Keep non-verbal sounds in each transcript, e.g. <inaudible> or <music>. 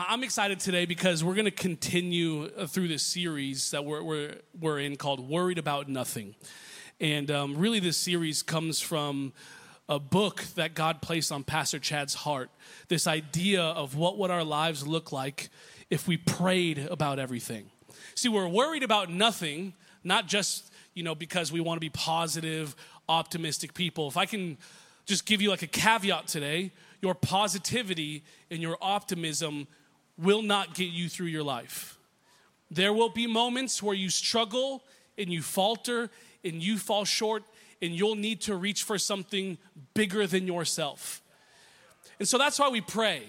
I'm excited today because we're going to continue uh, through this series that we're, we're, we're in called Worried About Nothing. And um, really, this series comes from a book that God placed on Pastor Chad's heart. This idea of what would our lives look like if we prayed about everything. See, we're worried about nothing, not just, you know, because we want to be positive, optimistic people. If I can just give you like a caveat today, your positivity and your optimism will not get you through your life. There will be moments where you struggle and you falter and you fall short and you'll need to reach for something bigger than yourself. And so that's why we pray.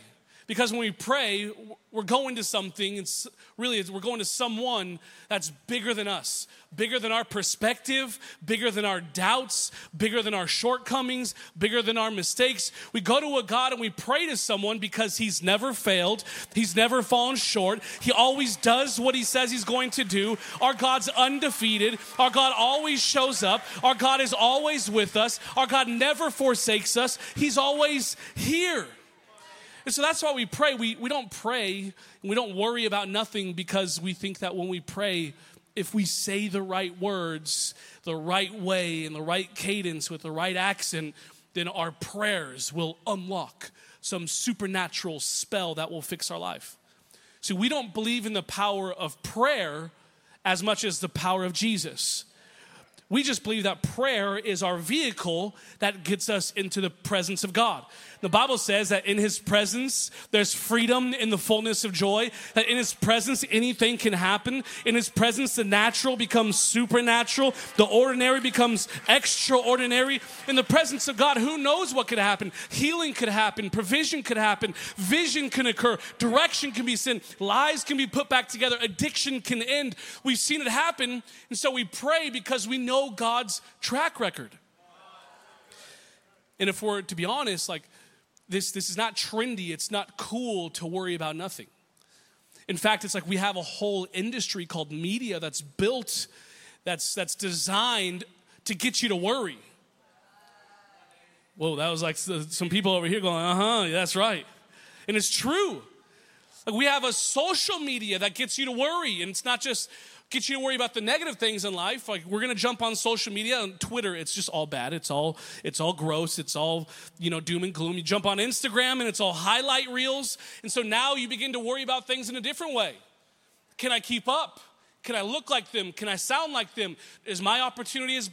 Because when we pray, we're going to something, and really we're going to someone that's bigger than us, bigger than our perspective, bigger than our doubts, bigger than our shortcomings, bigger than our mistakes. We go to a God and we pray to someone because He's never failed, He's never fallen short, He always does what He says He's going to do. Our God's undefeated, our God always shows up, our God is always with us, our God never forsakes us, He's always here. And so that's why we pray. We, we don't pray we don't worry about nothing because we think that when we pray, if we say the right words, the right way, and the right cadence with the right accent, then our prayers will unlock some supernatural spell that will fix our life. See, we don't believe in the power of prayer as much as the power of Jesus. We just believe that prayer is our vehicle that gets us into the presence of God. The Bible says that in His presence, there's freedom in the fullness of joy, that in His presence, anything can happen. In His presence, the natural becomes supernatural, the ordinary becomes extraordinary. In the presence of God, who knows what could happen? Healing could happen, provision could happen, vision can occur, direction can be sent, lies can be put back together, addiction can end. We've seen it happen, and so we pray because we know know God's track record. And if we're to be honest, like this, this is not trendy, it's not cool to worry about nothing. In fact, it's like we have a whole industry called media that's built, that's that's designed to get you to worry. Whoa, that was like some people over here going, uh huh, that's right. And it's true. Like we have a social media that gets you to worry, and it's not just get you to worry about the negative things in life. Like we're gonna jump on social media and Twitter, it's just all bad. It's all it's all gross. It's all you know doom and gloom. You jump on Instagram and it's all highlight reels, and so now you begin to worry about things in a different way. Can I keep up? Can I look like them? Can I sound like them? Is my opportunity as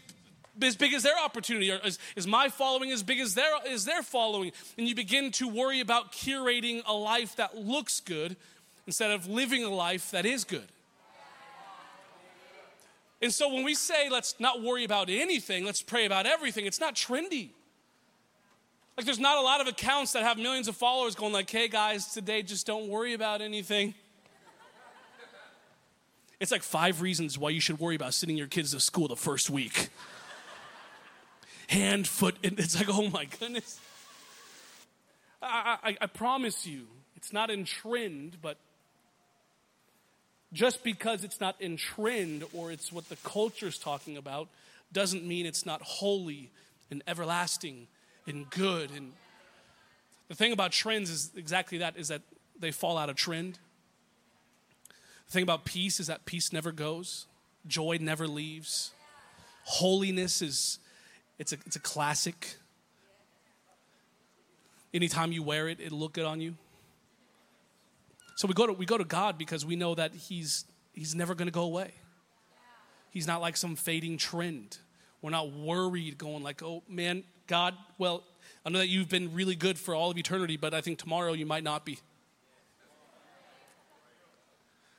as big as their opportunity? Or is, is my following as big as their, is their following? And you begin to worry about curating a life that looks good instead of living a life that is good. And so when we say let's not worry about anything, let's pray about everything, it's not trendy. Like there's not a lot of accounts that have millions of followers going like, "Hey guys, today just don't worry about anything." It's like five reasons why you should worry about sending your kids to school the first week. <laughs> Hand, foot, and it's like, oh my goodness. I, I, I promise you, it's not in trend, but just because it's not in trend or it's what the culture is talking about doesn't mean it's not holy and everlasting and good. And the thing about trends is exactly that is that they fall out of trend. The thing about peace is that peace never goes, joy never leaves. Holiness is it's a, it's a classic. Anytime you wear it, it'll look good on you. So we go to, we go to God because we know that He's, he's never going to go away. He's not like some fading trend. We're not worried going like, oh man, God, well, I know that you've been really good for all of eternity, but I think tomorrow you might not be.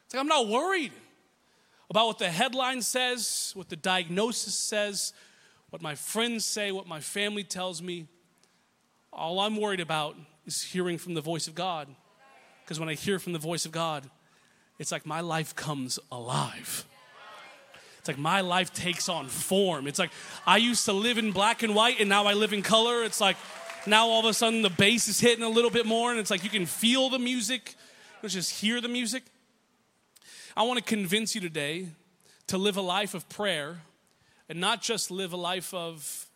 It's like I'm not worried about what the headline says, what the diagnosis says, what my friends say, what my family tells me. All I'm worried about is hearing from the voice of God. Because when I hear from the voice of God, it's like my life comes alive. It's like my life takes on form. It's like I used to live in black and white and now I live in color. It's like now all of a sudden the bass is hitting a little bit more and it's like you can feel the music, you just hear the music. I want to convince you today to live a life of prayer and not just live a life of,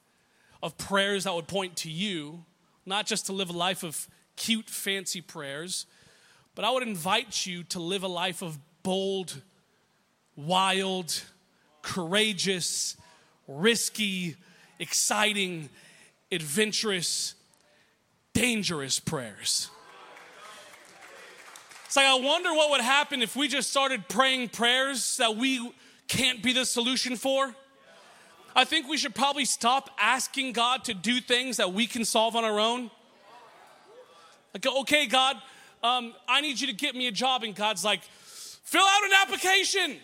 of prayers that would point to you, not just to live a life of cute, fancy prayers, But I would invite you to live a life of bold, wild, courageous, risky, exciting, adventurous, dangerous prayers. It's like, I wonder what would happen if we just started praying prayers that we can't be the solution for. I think we should probably stop asking God to do things that we can solve on our own. Like, okay, God, um, I need you to get me a job. And God's like, fill out an application.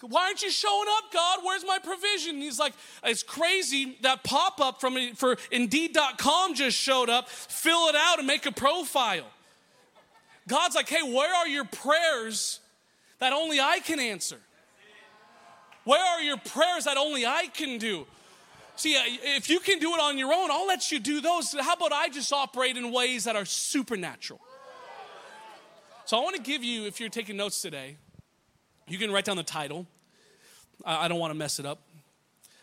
Why aren't you showing up, God? Where's my provision? And he's like, it's crazy. That pop up from for Indeed.com just showed up. Fill it out and make a profile. God's like, hey, where are your prayers that only I can answer? Where are your prayers that only I can do? See, uh, if you can do it on your own, I'll let you do those. How about I just operate in ways that are supernatural? So I want to give you, if you're taking notes today, you can write down the title. I don't want to mess it up.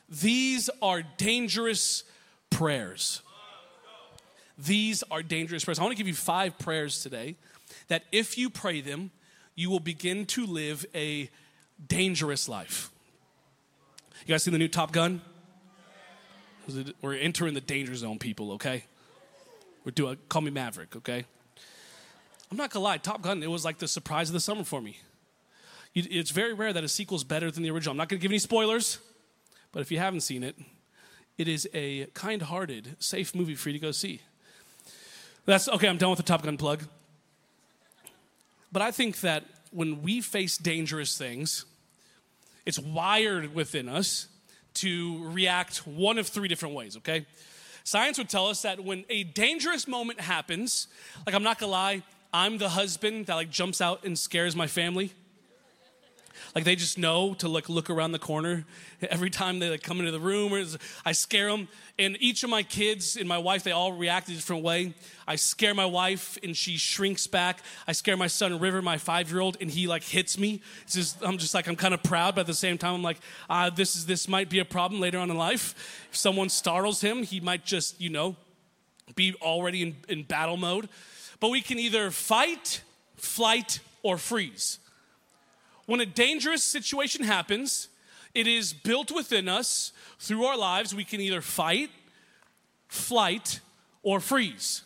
These are dangerous prayers. These are dangerous prayers. I want to give you five prayers today that if you pray them, you will begin to live a dangerous life. You guys see the new Top Gun? We're entering the danger zone, people, okay? We're doing, call me Maverick, okay? I'm not gonna lie, Top Gun, it was like the surprise of the summer for me. It's very rare that a sequel is better than the original. I'm not gonna give any spoilers, but if you haven't seen it, it is a kind hearted, safe movie for you to go see. That's okay, I'm done with the Top Gun plug. But I think that when we face dangerous things, it's wired within us to react one of three different ways, okay? Science would tell us that when a dangerous moment happens, like I'm not gonna lie, I'm the husband that like jumps out and scares my family. Like they just know to like look around the corner <laughs> every time they like come into the room. Or I scare them, and each of my kids and my wife they all react a different way. I scare my wife and she shrinks back. I scare my son River, my five year old, and he like hits me. Just I'm just like I'm kind of proud, but at the same time I'm like, uh, this is this might be a problem later on in life. If someone startles him, he might just you know be already in, in battle mode. But we can either fight, flight, or freeze. When a dangerous situation happens, it is built within us through our lives. We can either fight, flight, or freeze.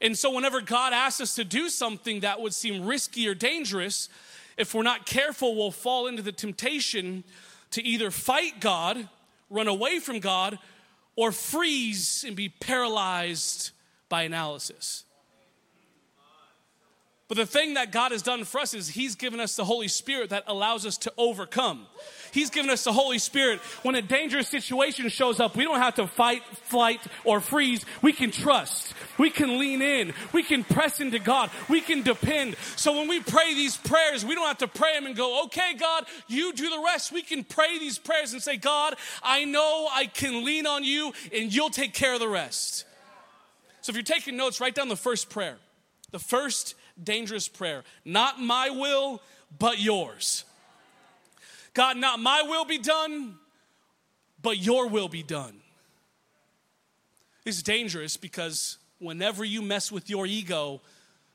And so, whenever God asks us to do something that would seem risky or dangerous, if we're not careful, we'll fall into the temptation to either fight God, run away from God, or freeze and be paralyzed by analysis. But the thing that God has done for us is He's given us the Holy Spirit that allows us to overcome. He's given us the Holy Spirit. When a dangerous situation shows up, we don't have to fight, flight, or freeze. We can trust. We can lean in. We can press into God. We can depend. So when we pray these prayers, we don't have to pray them and go, okay, God, you do the rest. We can pray these prayers and say, God, I know I can lean on you and you'll take care of the rest. So if you're taking notes, write down the first prayer. The first dangerous prayer. Not my will, but yours. God, not my will be done, but your will be done. It's dangerous because whenever you mess with your ego,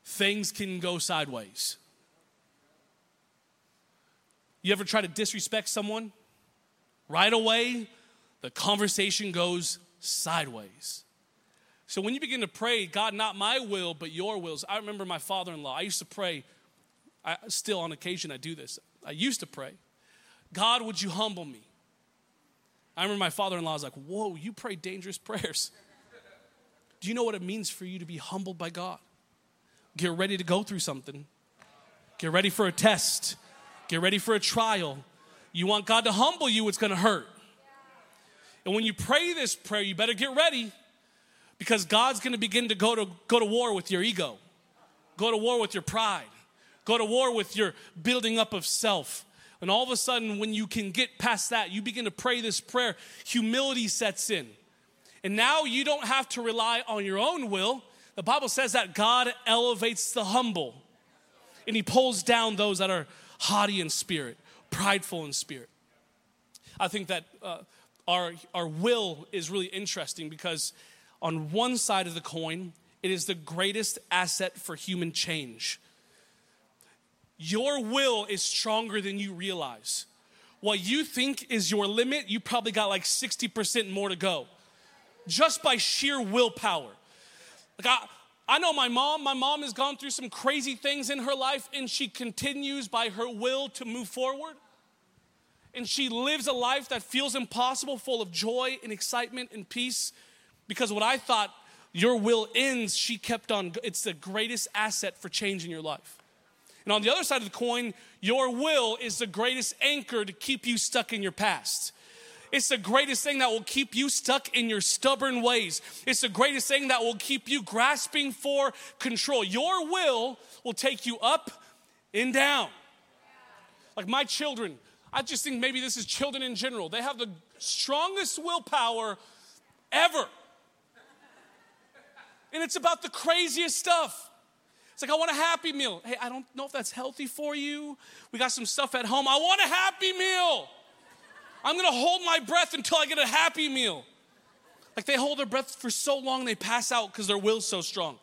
things can go sideways. You ever try to disrespect someone? Right away, the conversation goes sideways. So when you begin to pray, God, not my will, but your wills. I remember my father in law, I used to pray, I, still on occasion I do this. I used to pray, God, would you humble me? I remember my father in law was like, Whoa, you pray dangerous prayers. <laughs> Do you know what it means for you to be humbled by God? Get ready to go through something, get ready for a test, get ready for a trial. You want God to humble you, it's gonna hurt. And when you pray this prayer, you better get ready because God's going to begin to go to go to war with your ego. Go to war with your pride. Go to war with your building up of self. And all of a sudden when you can get past that, you begin to pray this prayer, humility sets in. And now you don't have to rely on your own will. The Bible says that God elevates the humble and he pulls down those that are haughty in spirit, prideful in spirit. I think that uh, our, our will is really interesting because on one side of the coin it is the greatest asset for human change. Your will is stronger than you realize. What you think is your limit, you probably got like 60% more to go just by sheer willpower. Like, I, I know my mom, my mom has gone through some crazy things in her life, and she continues by her will to move forward. And she lives a life that feels impossible, full of joy and excitement and peace. Because what I thought your will ends, she kept on. It's the greatest asset for change in your life. And on the other side of the coin, your will is the greatest anchor to keep you stuck in your past. It's the greatest thing that will keep you stuck in your stubborn ways. It's the greatest thing that will keep you grasping for control. Your will will take you up and down. Like my children, I just think maybe this is children in general. They have the strongest willpower ever. And it's about the craziest stuff. It's like, I want a happy meal. Hey, I don't know if that's healthy for you. We got some stuff at home. I want a happy meal. I'm gonna hold my breath until I get a happy meal. Like they hold their breath for so long they pass out because their will's so strong.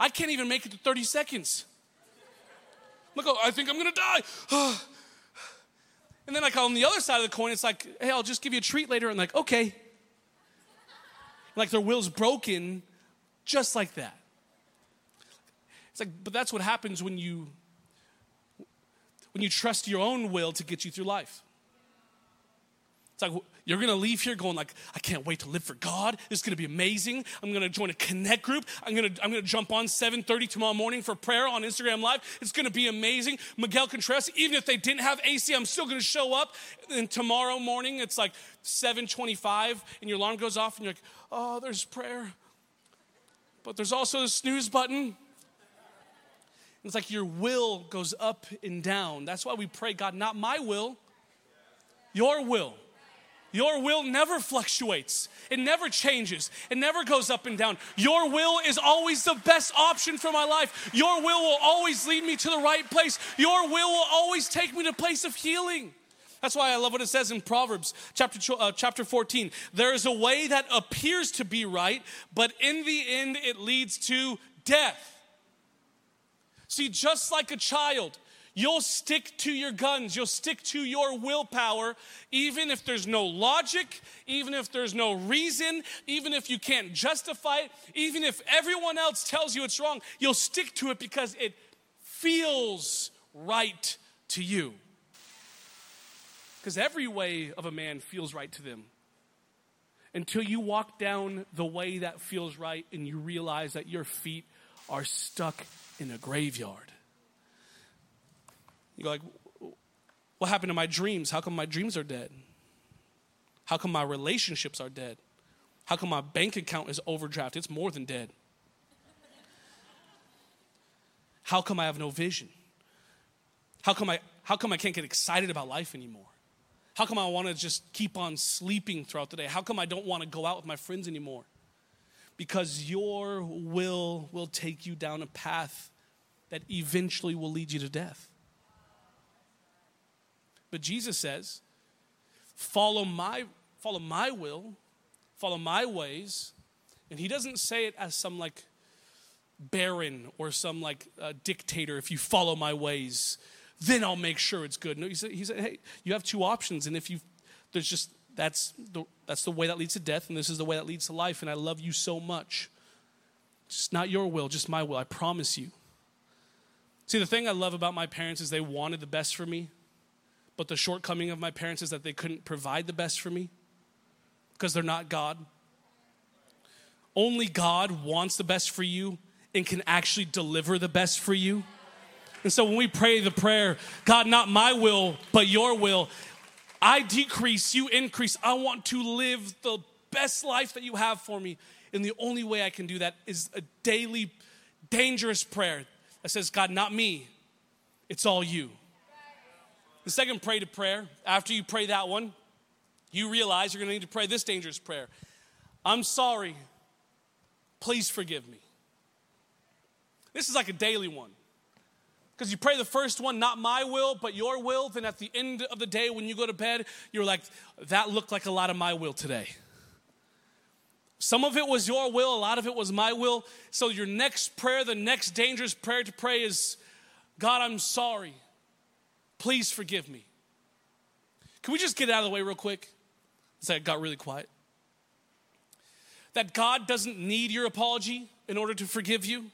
I can't even make it to 30 seconds. Look, I think I'm gonna die. <sighs> and then, like on the other side of the coin, it's like, hey, I'll just give you a treat later. And like, okay. Like their will's broken just like that. It's like, but that's what happens when you when you trust your own will to get you through life. It's like you're gonna leave here going like, I can't wait to live for God. This is gonna be amazing. I'm gonna join a connect group. I'm gonna I'm gonna jump on 7:30 tomorrow morning for prayer on Instagram Live. It's gonna be amazing. Miguel Contreras, even if they didn't have AC, I'm still gonna show up. And tomorrow morning it's like 7:25, and your alarm goes off, and you're like, oh, there's prayer. But there's also the snooze button. It's like your will goes up and down. That's why we pray, God, not my will, your will. Your will never fluctuates. It never changes. It never goes up and down. Your will is always the best option for my life. Your will will always lead me to the right place. Your will will always take me to place of healing. That's why I love what it says in Proverbs chapter, uh, chapter 14. There is a way that appears to be right, but in the end it leads to death. See, just like a child, you'll stick to your guns, you'll stick to your willpower, even if there's no logic, even if there's no reason, even if you can't justify it, even if everyone else tells you it's wrong, you'll stick to it because it feels right to you. Because every way of a man feels right to them. Until you walk down the way that feels right and you realize that your feet are stuck in a graveyard. You go like, what happened to my dreams? How come my dreams are dead? How come my relationships are dead? How come my bank account is overdrafted? It's more than dead. How come I have no vision? How come I how come I can't get excited about life anymore? How come I want to just keep on sleeping throughout the day? How come I don't want to go out with my friends anymore? because your will will take you down a path that eventually will lead you to death. But Jesus says, follow my follow my will, follow my ways. And he doesn't say it as some like baron or some like uh, dictator if you follow my ways then i'll make sure it's good no he said, he said hey you have two options and if you there's just that's the, that's the way that leads to death, and this is the way that leads to life, and I love you so much. Just not your will, just my will, I promise you. See, the thing I love about my parents is they wanted the best for me, but the shortcoming of my parents is that they couldn't provide the best for me because they're not God. Only God wants the best for you and can actually deliver the best for you. And so when we pray the prayer, God, not my will, but your will, I decrease, you increase. I want to live the best life that you have for me. And the only way I can do that is a daily, dangerous prayer that says, God, not me, it's all you. The second pray to prayer, after you pray that one, you realize you're gonna need to pray this dangerous prayer I'm sorry, please forgive me. This is like a daily one. Because you pray the first one, not my will, but your will. Then at the end of the day, when you go to bed, you're like, that looked like a lot of my will today. Some of it was your will, a lot of it was my will. So, your next prayer, the next dangerous prayer to pray is God, I'm sorry. Please forgive me. Can we just get out of the way real quick? That got really quiet. That God doesn't need your apology in order to forgive you.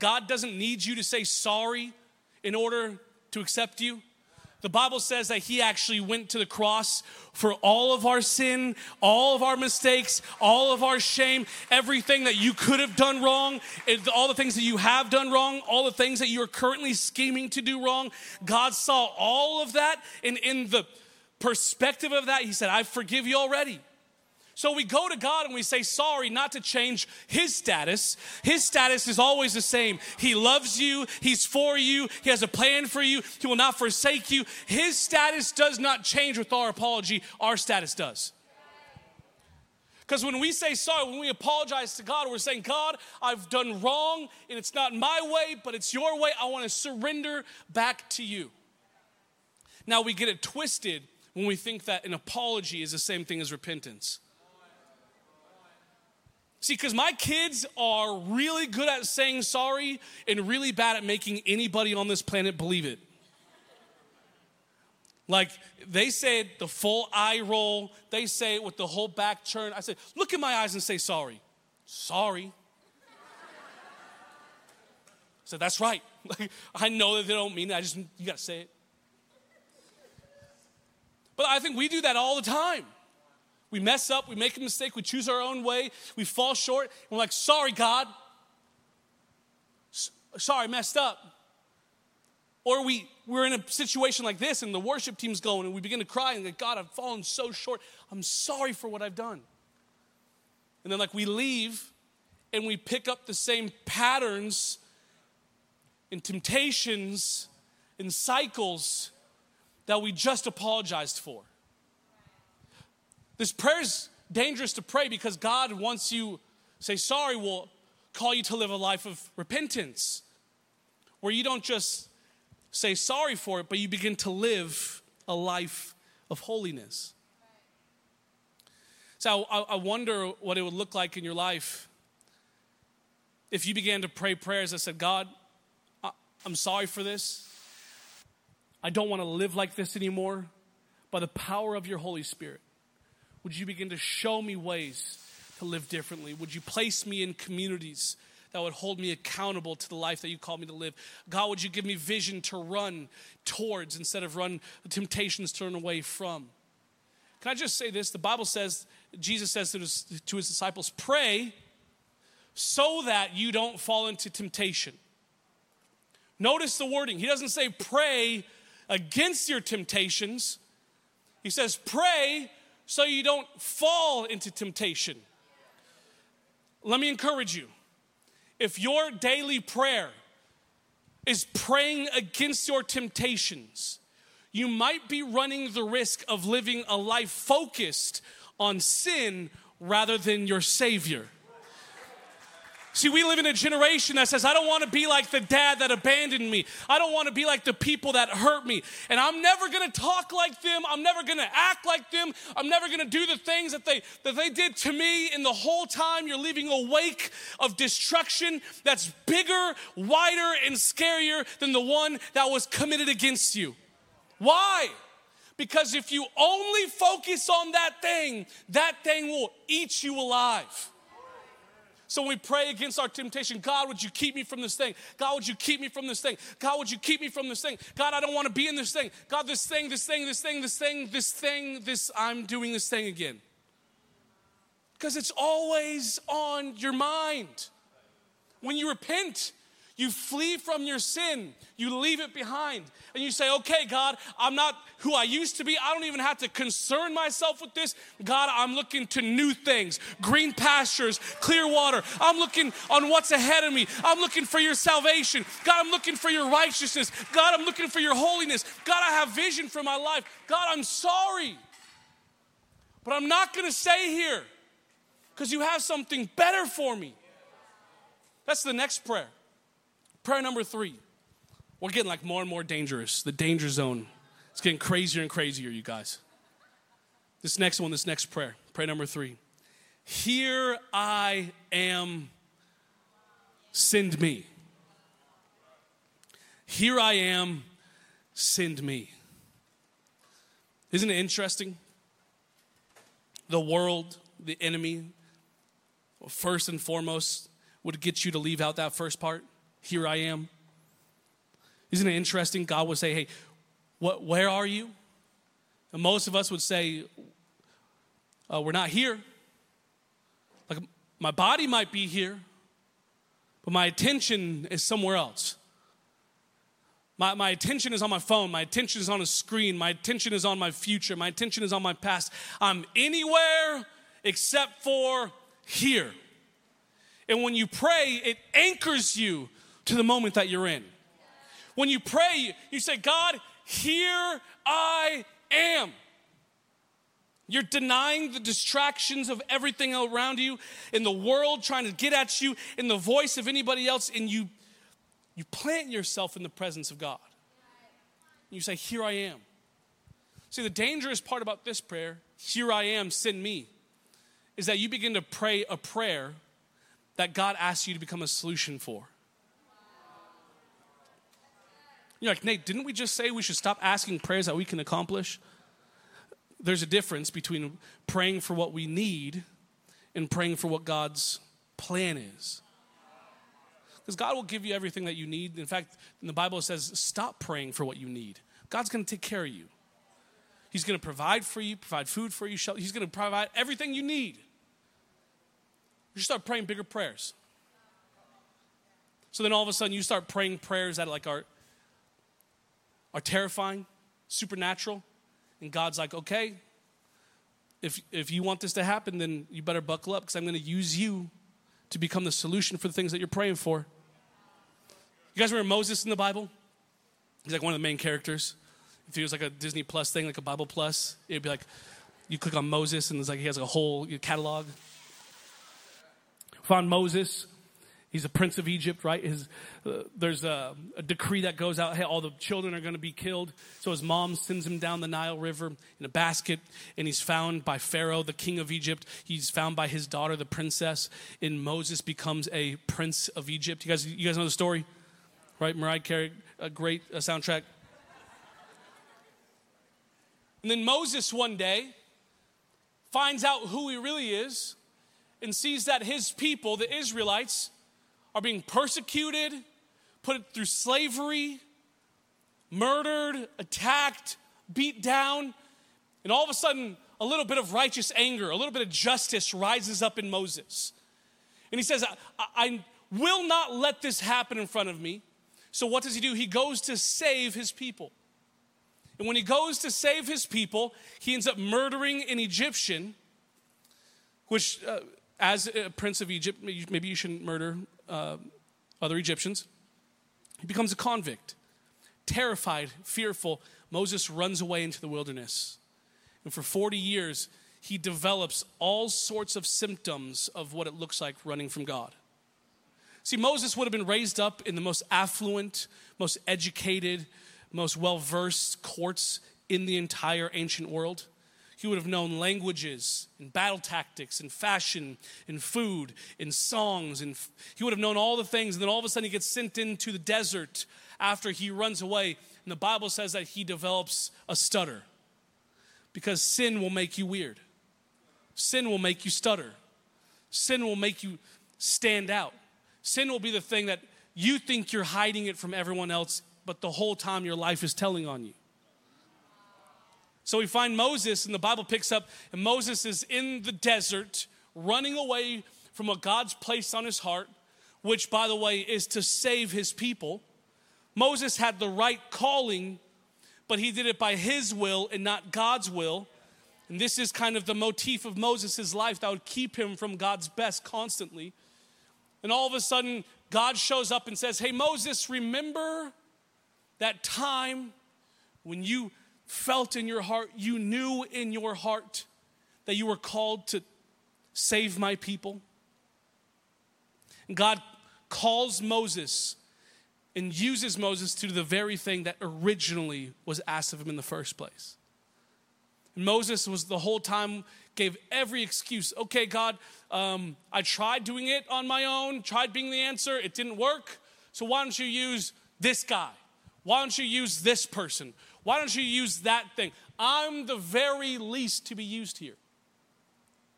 God doesn't need you to say sorry in order to accept you. The Bible says that he actually went to the cross for all of our sin, all of our mistakes, all of our shame, everything that you could have done wrong, all the things that you have done wrong, all the things that you are currently scheming to do wrong. God saw all of that, and in the perspective of that, he said, I forgive you already. So we go to God and we say sorry, not to change His status. His status is always the same. He loves you, He's for you, He has a plan for you, He will not forsake you. His status does not change with our apology, our status does. Because when we say sorry, when we apologize to God, we're saying, God, I've done wrong and it's not my way, but it's your way. I want to surrender back to you. Now we get it twisted when we think that an apology is the same thing as repentance. See, because my kids are really good at saying sorry and really bad at making anybody on this planet believe it. Like they say the full eye roll, they say it with the whole back turn. I say, look in my eyes and say sorry. Sorry. Said, that's right. Like, <laughs> I know that they don't mean it. I just, you gotta say it. But I think we do that all the time. We mess up, we make a mistake, we choose our own way, we fall short, and we're like, sorry, God. Sorry, messed up. Or we, we're in a situation like this and the worship team's going and we begin to cry and like, God, I've fallen so short. I'm sorry for what I've done. And then, like, we leave and we pick up the same patterns and temptations and cycles that we just apologized for. This prayer is dangerous to pray because God wants you say sorry will call you to live a life of repentance where you don't just say sorry for it but you begin to live a life of holiness. So I, I wonder what it would look like in your life if you began to pray prayers that said god I, i'm sorry for this. I don't want to live like this anymore by the power of your holy spirit would you begin to show me ways to live differently? Would you place me in communities that would hold me accountable to the life that you call me to live? God, would you give me vision to run towards instead of run temptations turn away from? Can I just say this? The Bible says, Jesus says to his, to his disciples, pray so that you don't fall into temptation. Notice the wording. He doesn't say pray against your temptations. He says pray so you don't fall into temptation. Let me encourage you. If your daily prayer is praying against your temptations, you might be running the risk of living a life focused on sin rather than your Savior. See, we live in a generation that says, I don't want to be like the dad that abandoned me. I don't want to be like the people that hurt me. And I'm never going to talk like them. I'm never going to act like them. I'm never going to do the things that they, that they did to me. And the whole time you're leaving a wake of destruction that's bigger, wider, and scarier than the one that was committed against you. Why? Because if you only focus on that thing, that thing will eat you alive. So when we pray against our temptation, God, would you keep me from this thing? God, would you keep me from this thing? God, would you keep me from this thing? God, I don't want to be in this thing. God, this thing, this thing, this thing, this thing, this thing, this, I'm doing this thing again. Because it's always on your mind. When you repent, you flee from your sin, you leave it behind, and you say, Okay, God, I'm not who I used to be. I don't even have to concern myself with this. God, I'm looking to new things, green pastures, clear water. I'm looking on what's ahead of me. I'm looking for your salvation. God, I'm looking for your righteousness. God, I'm looking for your holiness. God, I have vision for my life. God, I'm sorry. But I'm not gonna stay here because you have something better for me. That's the next prayer. Prayer number three. We're getting like more and more dangerous. The danger zone. It's getting crazier and crazier, you guys. This next one, this next prayer, prayer number three. Here I am, send me. Here I am, send me. Isn't it interesting? The world, the enemy, first and foremost, would get you to leave out that first part. Here I am. Isn't it interesting? God would say, Hey, what, where are you? And most of us would say, uh, We're not here. Like, my body might be here, but my attention is somewhere else. My, my attention is on my phone. My attention is on a screen. My attention is on my future. My attention is on my past. I'm anywhere except for here. And when you pray, it anchors you to the moment that you're in. When you pray, you say, God, here I am. You're denying the distractions of everything around you in the world trying to get at you in the voice of anybody else, and you you plant yourself in the presence of God. You say, Here I am. See, the dangerous part about this prayer, Here I am, send me, is that you begin to pray a prayer that God asks you to become a solution for. You're like, Nate, didn't we just say we should stop asking prayers that we can accomplish? There's a difference between praying for what we need and praying for what God's plan is. Because God will give you everything that you need. In fact, in the Bible it says, stop praying for what you need. God's going to take care of you. He's going to provide for you, provide food for you. Shelter. He's going to provide everything you need. You start praying bigger prayers. So then all of a sudden you start praying prayers that like are, are terrifying, supernatural. And God's like, okay, if, if you want this to happen, then you better buckle up because I'm going to use you to become the solution for the things that you're praying for. You guys remember Moses in the Bible? He's like one of the main characters. If he was like a Disney Plus thing, like a Bible Plus, it'd be like you click on Moses and it's like he has a whole catalog. Found Moses. He's a prince of Egypt, right? His, uh, there's a, a, decree that goes out, hey, all the children are going to be killed. So his mom sends him down the Nile River in a basket, and he's found by Pharaoh, the king of Egypt. He's found by his daughter, the princess, and Moses becomes a prince of Egypt. You guys, you guys know the story? Right? Mariah Carey, a great uh, soundtrack. And then Moses one day finds out who he really is and sees that his people, the Israelites, are being persecuted, put through slavery, murdered, attacked, beat down. And all of a sudden, a little bit of righteous anger, a little bit of justice rises up in Moses. And he says, I, I will not let this happen in front of me. So, what does he do? He goes to save his people. And when he goes to save his people, he ends up murdering an Egyptian, which, uh, as a prince of Egypt, maybe you shouldn't murder uh, other Egyptians. He becomes a convict. Terrified, fearful, Moses runs away into the wilderness. And for 40 years, he develops all sorts of symptoms of what it looks like running from God. See, Moses would have been raised up in the most affluent, most educated, most well versed courts in the entire ancient world. He would have known languages and battle tactics and fashion and food and songs. And he would have known all the things. And then all of a sudden he gets sent into the desert after he runs away. And the Bible says that he develops a stutter because sin will make you weird. Sin will make you stutter. Sin will make you stand out. Sin will be the thing that you think you're hiding it from everyone else, but the whole time your life is telling on you. So we find Moses, and the Bible picks up, and Moses is in the desert running away from what God's placed on his heart, which, by the way, is to save his people. Moses had the right calling, but he did it by his will and not God's will. And this is kind of the motif of Moses' life that would keep him from God's best constantly. And all of a sudden, God shows up and says, Hey, Moses, remember that time when you felt in your heart, you knew in your heart that you were called to save my people. God calls Moses and uses Moses to do the very thing that originally was asked of him in the first place. And Moses was the whole time gave every excuse. Okay, God, um, I tried doing it on my own, tried being the answer, it didn't work. So why don't you use this guy? Why don't you use this person? Why don't you use that thing? I'm the very least to be used here.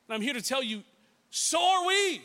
And I'm here to tell you, so are we.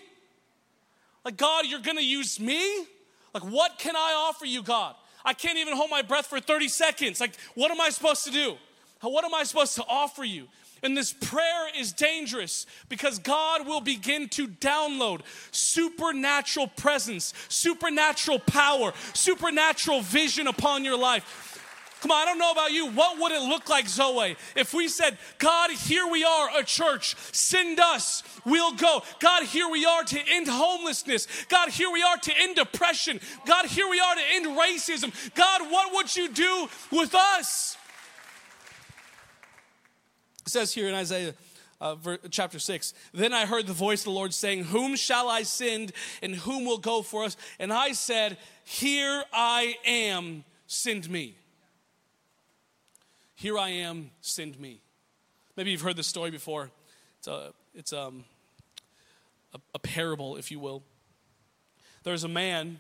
Like, God, you're gonna use me? Like, what can I offer you, God? I can't even hold my breath for 30 seconds. Like, what am I supposed to do? What am I supposed to offer you? And this prayer is dangerous because God will begin to download supernatural presence, supernatural power, supernatural vision upon your life. Come on, I don't know about you. What would it look like, Zoe, if we said, God, here we are, a church, send us, we'll go. God, here we are to end homelessness. God, here we are to end depression. God, here we are to end racism. God, what would you do with us? It says here in Isaiah uh, chapter 6 Then I heard the voice of the Lord saying, Whom shall I send, and whom will go for us? And I said, Here I am, send me. Here I am, send me. Maybe you've heard this story before. It's a, it's um, a, a parable, if you will. There's a man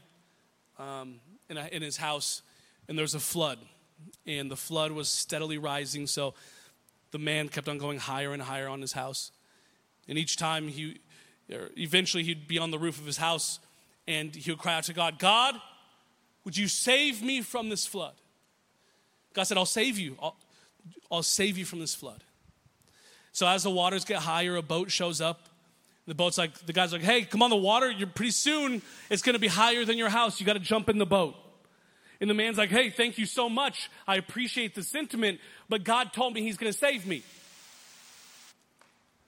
um, in, a, in his house, and there's a flood. And the flood was steadily rising. So the man kept on going higher and higher on his house. And each time he, eventually he'd be on the roof of his house and he would cry out to God, God, would you save me from this flood? God said, I'll save you. I'll, I'll save you from this flood. So as the waters get higher, a boat shows up. The boat's like, the guy's like, hey, come on the water. You're pretty soon, it's going to be higher than your house. You got to jump in the boat. And the man's like, hey, thank you so much. I appreciate the sentiment, but God told me he's going to save me.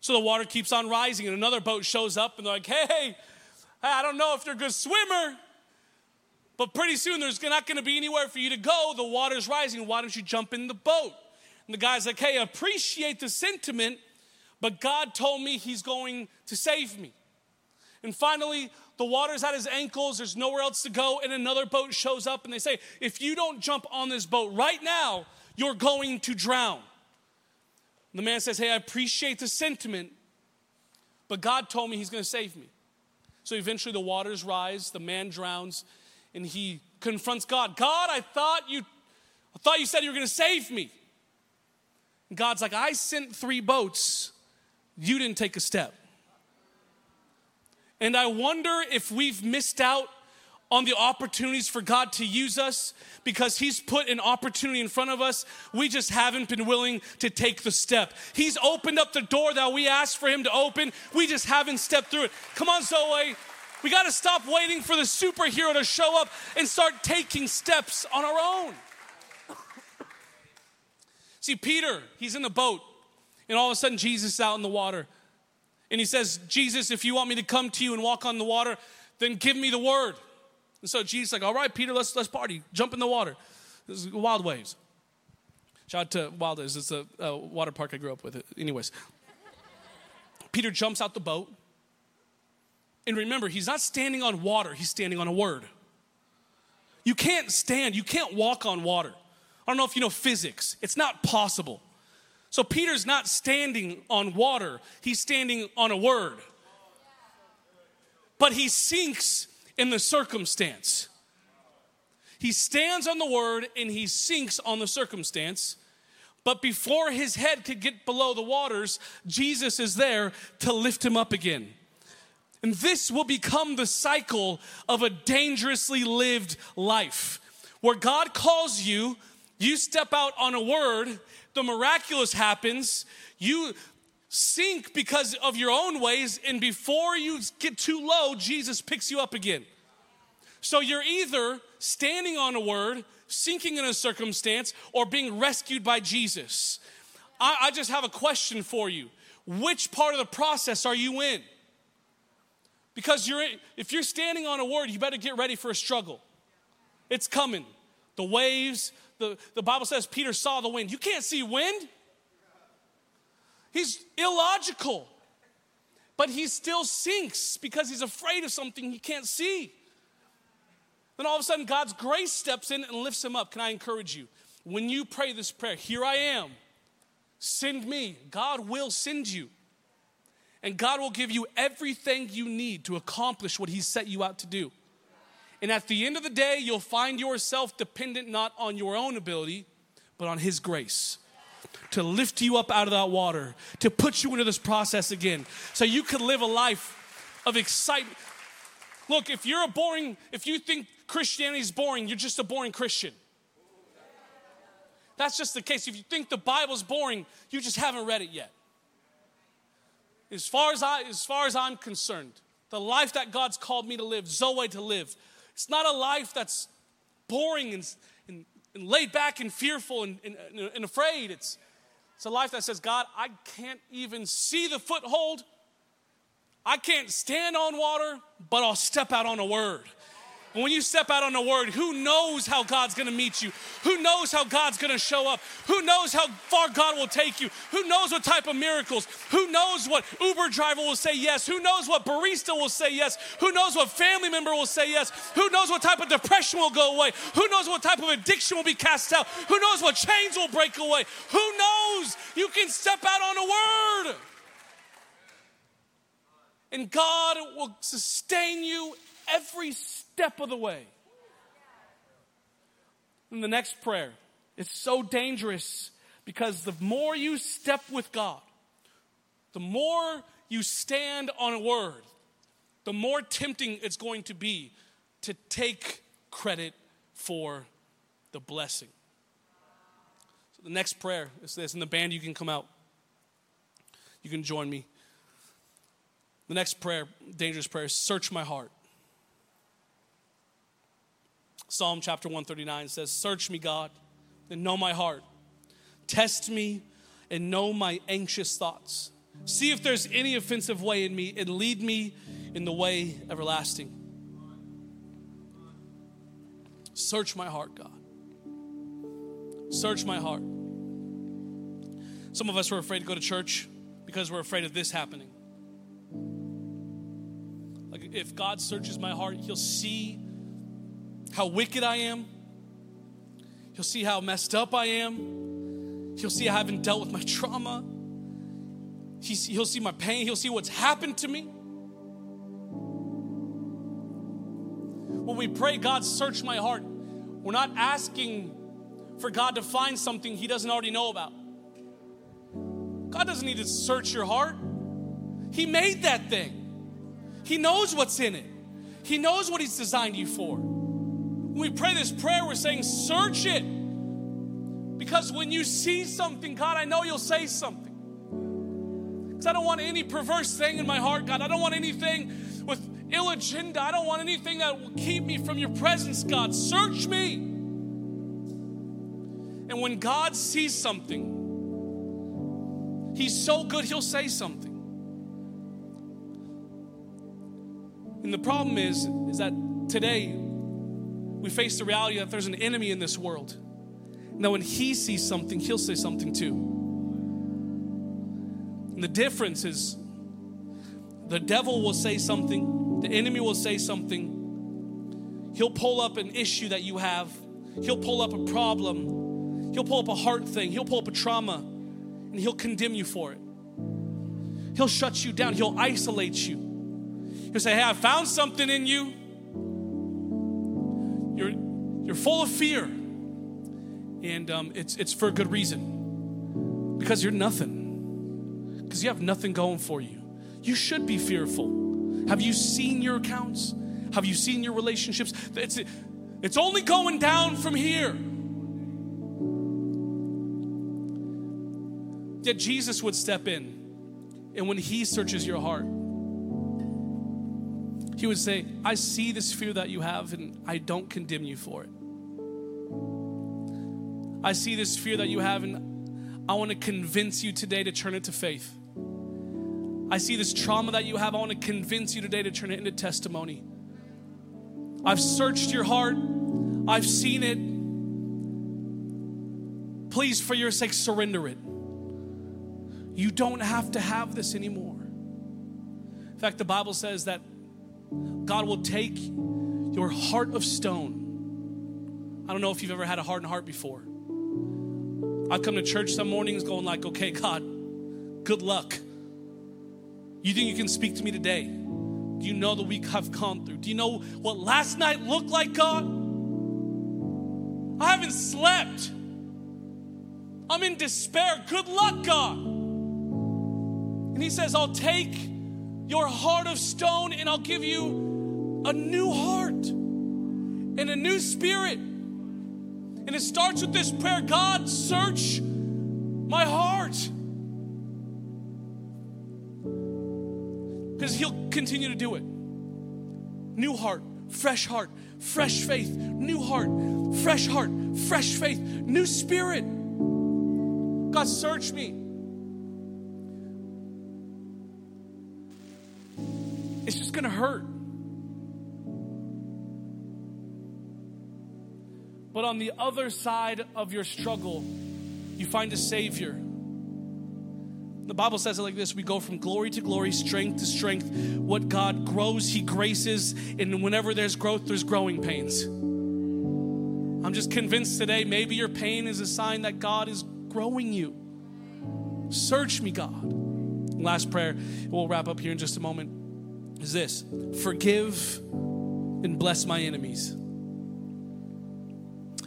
So the water keeps on rising, and another boat shows up, and they're like, hey, I don't know if you're a good swimmer, but pretty soon there's not going to be anywhere for you to go. The water's rising. Why don't you jump in the boat? And the guy's like, hey, appreciate the sentiment, but God told me he's going to save me. And finally, the water's at his ankles, there's nowhere else to go, and another boat shows up and they say, If you don't jump on this boat right now, you're going to drown. And the man says, Hey, I appreciate the sentiment, but God told me he's going to save me. So eventually the waters rise, the man drowns, and he confronts God. God, I thought you I thought you said you were going to save me. God's like, I sent three boats. You didn't take a step. And I wonder if we've missed out on the opportunities for God to use us because He's put an opportunity in front of us. We just haven't been willing to take the step. He's opened up the door that we asked for Him to open. We just haven't stepped through it. Come on, Zoe. We got to stop waiting for the superhero to show up and start taking steps on our own. See, Peter, he's in the boat, and all of a sudden, Jesus is out in the water. And he says, Jesus, if you want me to come to you and walk on the water, then give me the word. And so Jesus like, all right, Peter, let's let's party. Jump in the water. This is Wild Waves. Shout out to Wild Waves. It's a, a water park I grew up with. Anyways, Peter jumps out the boat. And remember, he's not standing on water, he's standing on a word. You can't stand, you can't walk on water. I don't know if you know physics, it's not possible. So Peter's not standing on water, he's standing on a word. But he sinks in the circumstance. He stands on the word and he sinks on the circumstance. But before his head could get below the waters, Jesus is there to lift him up again. And this will become the cycle of a dangerously lived life where God calls you, you step out on a word, the miraculous happens, you sink because of your own ways, and before you get too low, Jesus picks you up again. So you're either standing on a word, sinking in a circumstance, or being rescued by Jesus. I, I just have a question for you. Which part of the process are you in? Because you're if you're standing on a word, you better get ready for a struggle. It's coming. The waves, the, the Bible says Peter saw the wind. You can't see wind. He's illogical. But he still sinks because he's afraid of something he can't see. Then all of a sudden, God's grace steps in and lifts him up. Can I encourage you? When you pray this prayer, here I am, Send me. God will send you. And God will give you everything you need to accomplish what He set you out to do. And at the end of the day, you'll find yourself dependent not on your own ability, but on His grace to lift you up out of that water, to put you into this process again, so you can live a life of excitement. Look, if you're a boring, if you think Christianity is boring, you're just a boring Christian. That's just the case. If you think the Bible's boring, you just haven't read it yet. As far as I as far as I'm concerned, the life that God's called me to live, Zoe to live, it's not a life that's boring and, and, and laid back and fearful and, and, and afraid. It's, it's a life that says, God, I can't even see the foothold. I can't stand on water, but I'll step out on a word. And when you step out on the word, who knows how God's gonna meet you? Who knows how God's gonna show up? Who knows how far God will take you? Who knows what type of miracles? Who knows what Uber driver will say yes? Who knows what barista will say yes? Who knows what family member will say yes? Who knows what type of depression will go away? Who knows what type of addiction will be cast out? Who knows what chains will break away? Who knows? You can step out on a word. And God will sustain you every step of the way. And the next prayer it's so dangerous because the more you step with God, the more you stand on a word, the more tempting it's going to be to take credit for the blessing. So the next prayer is this, and the band, you can come out. You can join me. The next prayer, dangerous prayer, search my heart. Psalm chapter 139 says, Search me, God, and know my heart. Test me and know my anxious thoughts. See if there's any offensive way in me and lead me in the way everlasting. Search my heart, God. Search my heart. Some of us are afraid to go to church because we're afraid of this happening. Like if God searches my heart, He'll see how wicked I am. He'll see how messed up I am. He'll see I haven't dealt with my trauma. He'll see my pain. He'll see what's happened to me. When we pray, God, search my heart, we're not asking for God to find something He doesn't already know about. God doesn't need to search your heart, He made that thing. He knows what's in it, He knows what He's designed you for. When we pray this prayer, we're saying, search it. Because when you see something, God, I know you'll say something. Because I don't want any perverse thing in my heart, God. I don't want anything with ill agenda. I don't want anything that will keep me from your presence, God. Search me. And when God sees something, He's so good, He'll say something. And the problem is, is that today we face the reality that there's an enemy in this world. Now, when he sees something, he'll say something too. And the difference is the devil will say something, the enemy will say something. He'll pull up an issue that you have, he'll pull up a problem, he'll pull up a heart thing, he'll pull up a trauma, and he'll condemn you for it. He'll shut you down, he'll isolate you. He'll say, Hey, I found something in you you're full of fear. And um, it's, it's for a good reason. Because you're nothing. Because you have nothing going for you. You should be fearful. Have you seen your accounts? Have you seen your relationships? It's, it's only going down from here. Yet Jesus would step in. And when he searches your heart, he would say, I see this fear that you have and I don't condemn you for it. I see this fear that you have and I want to convince you today to turn it to faith. I see this trauma that you have. I want to convince you today to turn it into testimony. I've searched your heart, I've seen it. Please, for your sake, surrender it. You don't have to have this anymore. In fact, the Bible says that God will take your heart of stone. I don't know if you've ever had a hardened heart before. I come to church some mornings going like, okay, God, good luck. You think you can speak to me today? Do you know the week I've gone through? Do you know what last night looked like, God? I haven't slept. I'm in despair. Good luck, God. And he says, I'll take your heart of stone and I'll give you a new heart and a new spirit. And it starts with this prayer God, search my heart. Because he'll continue to do it. New heart, fresh heart, fresh faith, new heart, fresh heart, fresh faith, new spirit. God, search me. It's just to hurt. But on the other side of your struggle, you find a Savior. The Bible says it like this we go from glory to glory, strength to strength. What God grows, He graces, and whenever there's growth, there's growing pains. I'm just convinced today maybe your pain is a sign that God is growing you. Search me, God. Last prayer, we'll wrap up here in just a moment, is this forgive and bless my enemies.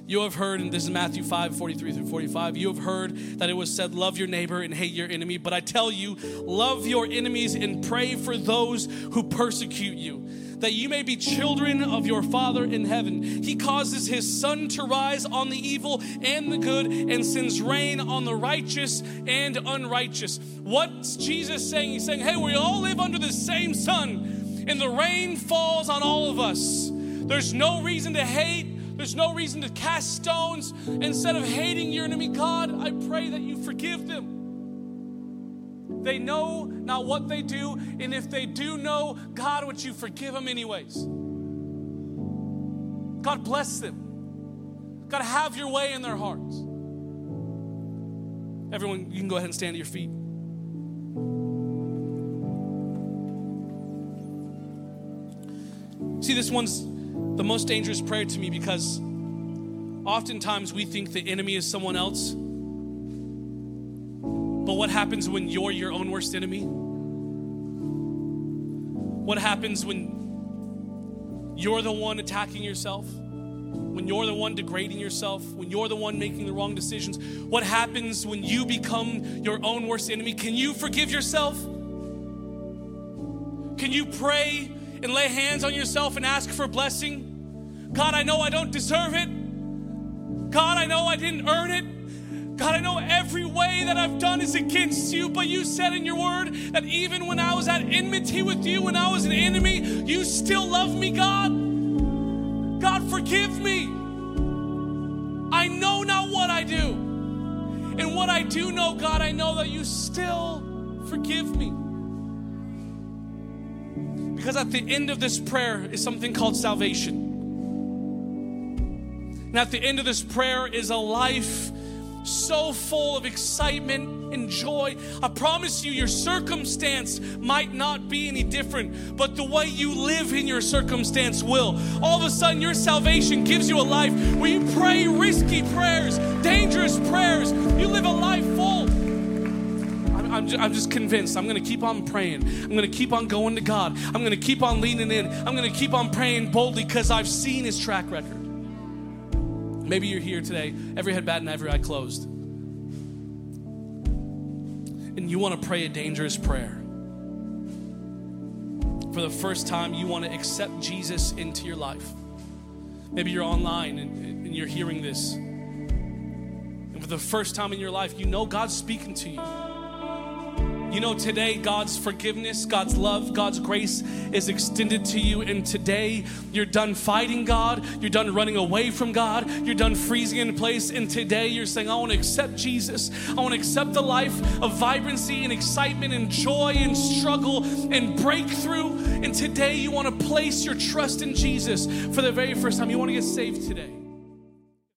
You have heard, and this is Matthew 5 43 through 45. You have heard that it was said, Love your neighbor and hate your enemy. But I tell you, love your enemies and pray for those who persecute you that you may be children of your Father in heaven. He causes his sun to rise on the evil and the good and sends rain on the righteous and unrighteous. What's Jesus saying? He's saying, hey, we all live under the same sun, and the rain falls on all of us. There's no reason to hate. There's no reason to cast stones. Instead of hating your enemy, God, I pray that you forgive them. They know not what they do, and if they do know, God, would you forgive them anyways? God, bless them. God, have your way in their hearts. Everyone, you can go ahead and stand to your feet. See, this one's the most dangerous prayer to me because oftentimes we think the enemy is someone else but what happens when you're your own worst enemy? What happens when you're the one attacking yourself? When you're the one degrading yourself? When you're the one making the wrong decisions? What happens when you become your own worst enemy? Can you forgive yourself? Can you pray and lay hands on yourself and ask for blessing? God, I know I don't deserve it. God, I know I didn't earn it. God, I know every way that I've done is against you, but you said in your word that even when I was at enmity with you, when I was an enemy, you still love me, God. God, forgive me. I know not what I do. And what I do know, God, I know that you still forgive me. Because at the end of this prayer is something called salvation. And at the end of this prayer is a life so full of excitement and joy. I promise you, your circumstance might not be any different, but the way you live in your circumstance will. All of a sudden, your salvation gives you a life where you pray risky prayers, dangerous prayers. You live a life full. I'm, just, I'm just convinced. I'm going to keep on praying. I'm going to keep on going to God. I'm going to keep on leaning in. I'm going to keep on praying boldly because I've seen His track record. Maybe you're here today, every head bowed and every eye closed. And you want to pray a dangerous prayer. For the first time, you want to accept Jesus into your life. Maybe you're online and, and you're hearing this. And for the first time in your life, you know God's speaking to you. You know, today, God's forgiveness, God's love, God's grace is extended to you. And today, you're done fighting God. You're done running away from God. You're done freezing in place. And today, you're saying, I want to accept Jesus. I want to accept the life of vibrancy and excitement and joy and struggle and breakthrough. And today, you want to place your trust in Jesus for the very first time. You want to get saved today.